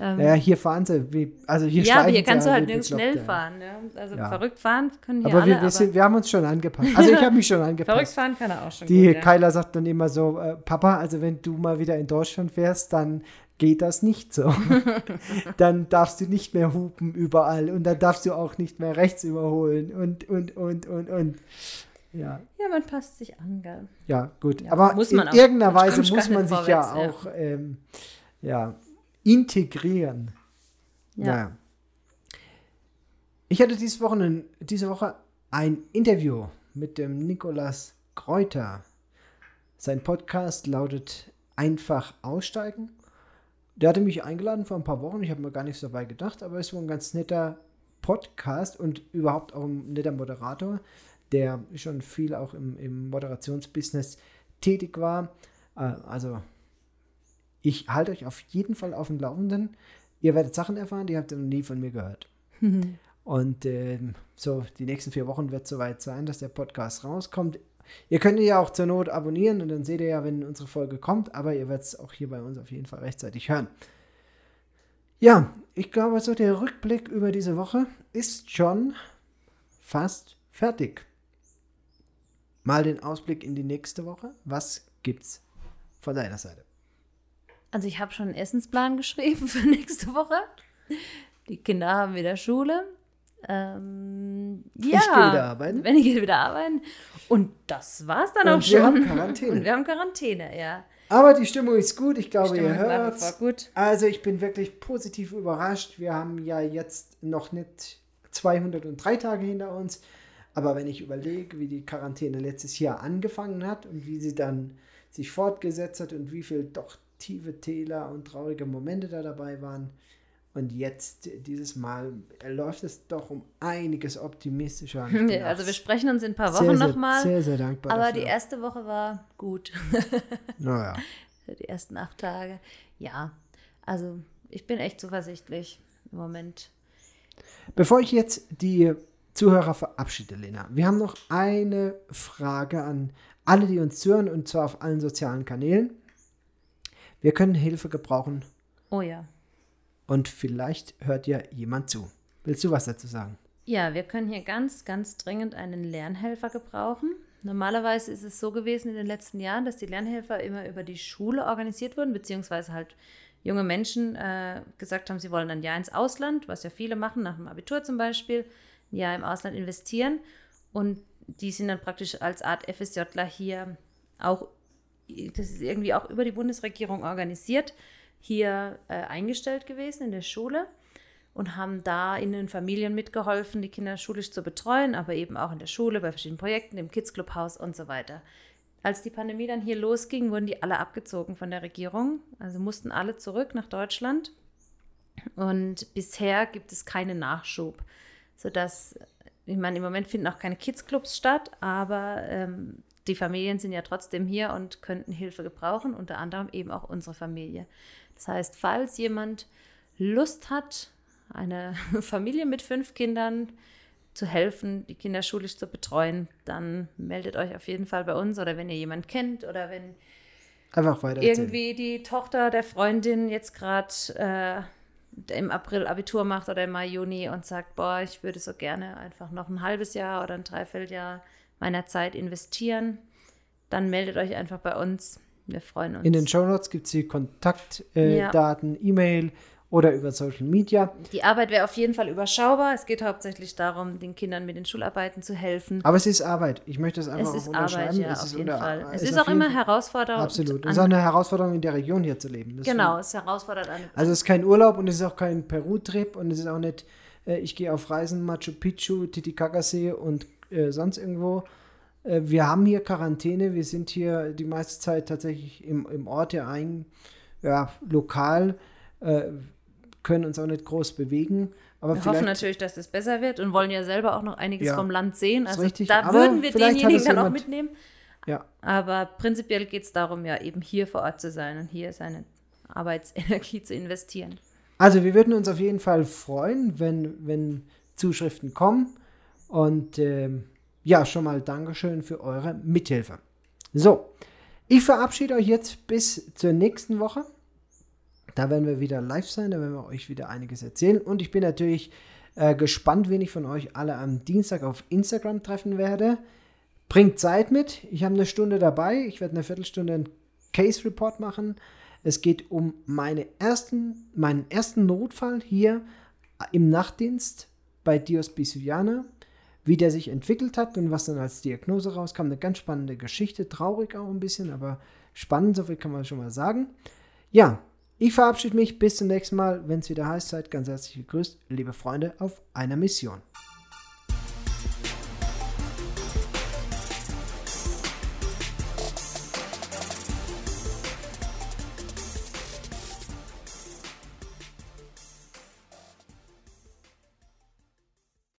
Ähm, ja, hier fahren sie, wie, also hier Ja, aber hier kannst du halt nirgends schnell fahren. Ja. Also ja. verrückt fahren können hier aber alle. Wir, wir, sind, wir haben uns schon angepasst. Also ich habe mich schon (laughs) angepasst. verrückt fahren kann er auch schon Die gut, ja. Kyla sagt dann immer so, äh, Papa, also wenn du mal wieder in Deutschland fährst, dann geht das nicht so. (laughs) dann darfst du nicht mehr hupen überall und dann darfst du auch nicht mehr rechts überholen und, und, und, und, und. Ja. ja, man passt sich an, gell? Ja, gut. Ja, Aber in auch. irgendeiner Weise muss man sich vorwärts, ja auch Ähm, ja, integrieren. Ja. Naja. Ich hatte diese Woche, diese Woche ein Interview mit dem Nikolas Kräuter. Sein Podcast lautet Einfach aussteigen. Der hatte mich eingeladen vor ein paar Wochen. Ich habe mir gar nichts dabei gedacht, aber es war ein ganz netter Podcast und überhaupt auch ein netter Moderator der schon viel auch im, im Moderationsbusiness tätig war. Äh, also ich halte euch auf jeden Fall auf dem Laufenden. Ihr werdet Sachen erfahren, die habt ihr noch nie von mir gehört. (laughs) Und ähm, so, die nächsten vier Wochen wird es soweit sein, dass der Podcast rauskommt. Ihr könnt ihn ja auch zur Not abonnieren und dann seht ihr ja, wenn unsere Folge kommt, aber ihr werdet es auch hier bei uns auf jeden Fall rechtzeitig hören. Ja, ich glaube, so der Rückblick über diese Woche ist schon fast fertig mal den Ausblick in die nächste Woche. Was gibt's von deiner Seite? Also ich habe schon einen Essensplan (laughs) geschrieben für nächste Woche. Die Kinder haben wieder Schule. Ähm, ja, ich gehe wieder arbeiten. Wenn ich wieder arbeiten. Und das war's dann Und auch schon. Wir haben (laughs) Quarantäne. Und wir haben Quarantäne, ja. Aber die Stimmung ist gut, ich glaube, ihr hört. gut. Also ich bin wirklich positiv überrascht. Wir haben ja jetzt noch nicht 203 Tage hinter uns. Aber wenn ich überlege, wie die Quarantäne letztes Jahr angefangen hat und wie sie dann sich fortgesetzt hat und wie viel doch tiefe Täler und traurige Momente da dabei waren. Und jetzt, dieses Mal, läuft es doch um einiges optimistischer. (laughs) Ja, also wir sprechen uns in ein paar Wochen nochmal. Sehr, sehr dankbar. Aber dafür. die erste Woche war gut. (laughs) Naja. (laughs) die ersten acht Tage. Ja, also ich bin echt zuversichtlich im Moment. Bevor ich jetzt die Zuhörer verabschiede, Lena. Wir haben noch eine Frage an alle, die uns zuhören, und zwar auf allen sozialen Kanälen. Wir können Hilfe gebrauchen. Oh ja. Und vielleicht hört ja jemand zu. Willst du was dazu sagen? Ja, wir können hier ganz, ganz dringend einen Lernhelfer gebrauchen. Normalerweise ist es so gewesen in den letzten Jahren, dass die Lernhelfer immer über die Schule organisiert wurden, beziehungsweise halt junge Menschen äh, gesagt haben, sie wollen ein Jahr ins Ausland, was ja viele machen, nach dem Abitur zum Beispiel Jahr im Ausland investieren und die sind dann praktisch als Art FSJler hier auch, das ist irgendwie auch über die Bundesregierung organisiert, hier äh, eingestellt gewesen in der Schule und haben da in den Familien mitgeholfen, die Kinder schulisch zu betreuen, aber eben auch in der Schule, bei verschiedenen Projekten, im Kids Clubhaus und so weiter. Als die Pandemie dann hier losging, wurden die alle abgezogen von der Regierung, also mussten alle zurück nach Deutschland. Und bisher gibt es keinen Nachschub sodass, ich meine, im Moment finden auch keine Kids-Clubs statt, aber ähm, die Familien sind ja trotzdem hier und könnten Hilfe gebrauchen, unter anderem eben auch unsere Familie. Das heißt, falls jemand Lust hat, eine (laughs) Familie mit fünf Kindern zu helfen, die Kinder schulisch zu betreuen, dann meldet euch auf jeden Fall bei uns oder wenn ihr jemanden kennt oder wenn Einfach weiter. irgendwie die Tochter der Freundin jetzt gerade äh, im April Abitur macht oder im Mai, Juni und sagt, boah, ich würde so gerne einfach noch ein halbes Jahr oder ein Dreivierteljahr meiner Zeit investieren, dann meldet euch einfach bei uns. Wir freuen uns. In den Show Notes gibt es die Kontaktdaten, äh, E-Mail oder über Social Media. Die Arbeit wäre auf jeden Fall überschaubar. Es geht hauptsächlich darum, den Kindern mit den Schularbeiten zu helfen. Aber es ist Arbeit. Ich möchte es einfach es ist Arbeit, ja, es auf ist jeden unter- Fall. Es ist ist auch immer herausfordernd. Absolut. Es ist auch eine Herausforderung, in der Region hier zu leben. Das Genau, es herausfordert eine. Also es ist kein Urlaub und es ist auch kein Peru-Trip und es ist auch nicht, äh, ich gehe auf Reisen Machu Picchu, Titicacasee und äh, sonst irgendwo. Äh, wir haben hier Quarantäne, wir sind hier die meiste Zeit tatsächlich im, im Ort ja ein, ja, lokal, äh, können uns auch nicht groß bewegen. Aber Wir hoffen natürlich, dass es besser wird und wollen ja selber auch noch einiges Ja, vom Land sehen. Also richtig. da würden wir denjenigen dann auch mitnehmen. ja, Aber prinzipiell geht es darum, ja eben hier vor Ort zu sein und hier seine Arbeitsenergie (laughs) zu investieren. Also wir würden uns auf jeden Fall freuen, wenn, wenn Zuschriften kommen. Und ähm, ja, schon mal Dankeschön für eure Mithilfe. So, ich verabschiede euch jetzt bis zur nächsten Woche. Da werden wir wieder live sein, da werden wir euch wieder einiges erzählen. Und ich bin natürlich äh, gespannt, wen ich von euch alle am Dienstag auf Instagram treffen werde. Bringt Zeit mit. Ich habe eine Stunde dabei. Ich werde eine Viertelstunde einen Case Report machen. Es geht um meine ersten, meinen ersten Notfall hier im Nachtdienst bei Dios Bisuiana, wie der sich entwickelt hat und was dann als Diagnose rauskam. Eine ganz spannende Geschichte, traurig auch ein bisschen, aber spannend, so viel kann man schon mal sagen. Ja, ich verabschiede mich bis zum nächsten Mal, wenn es wieder heißt, seid ganz herzlich gegrüßt, liebe Freunde auf einer Mission.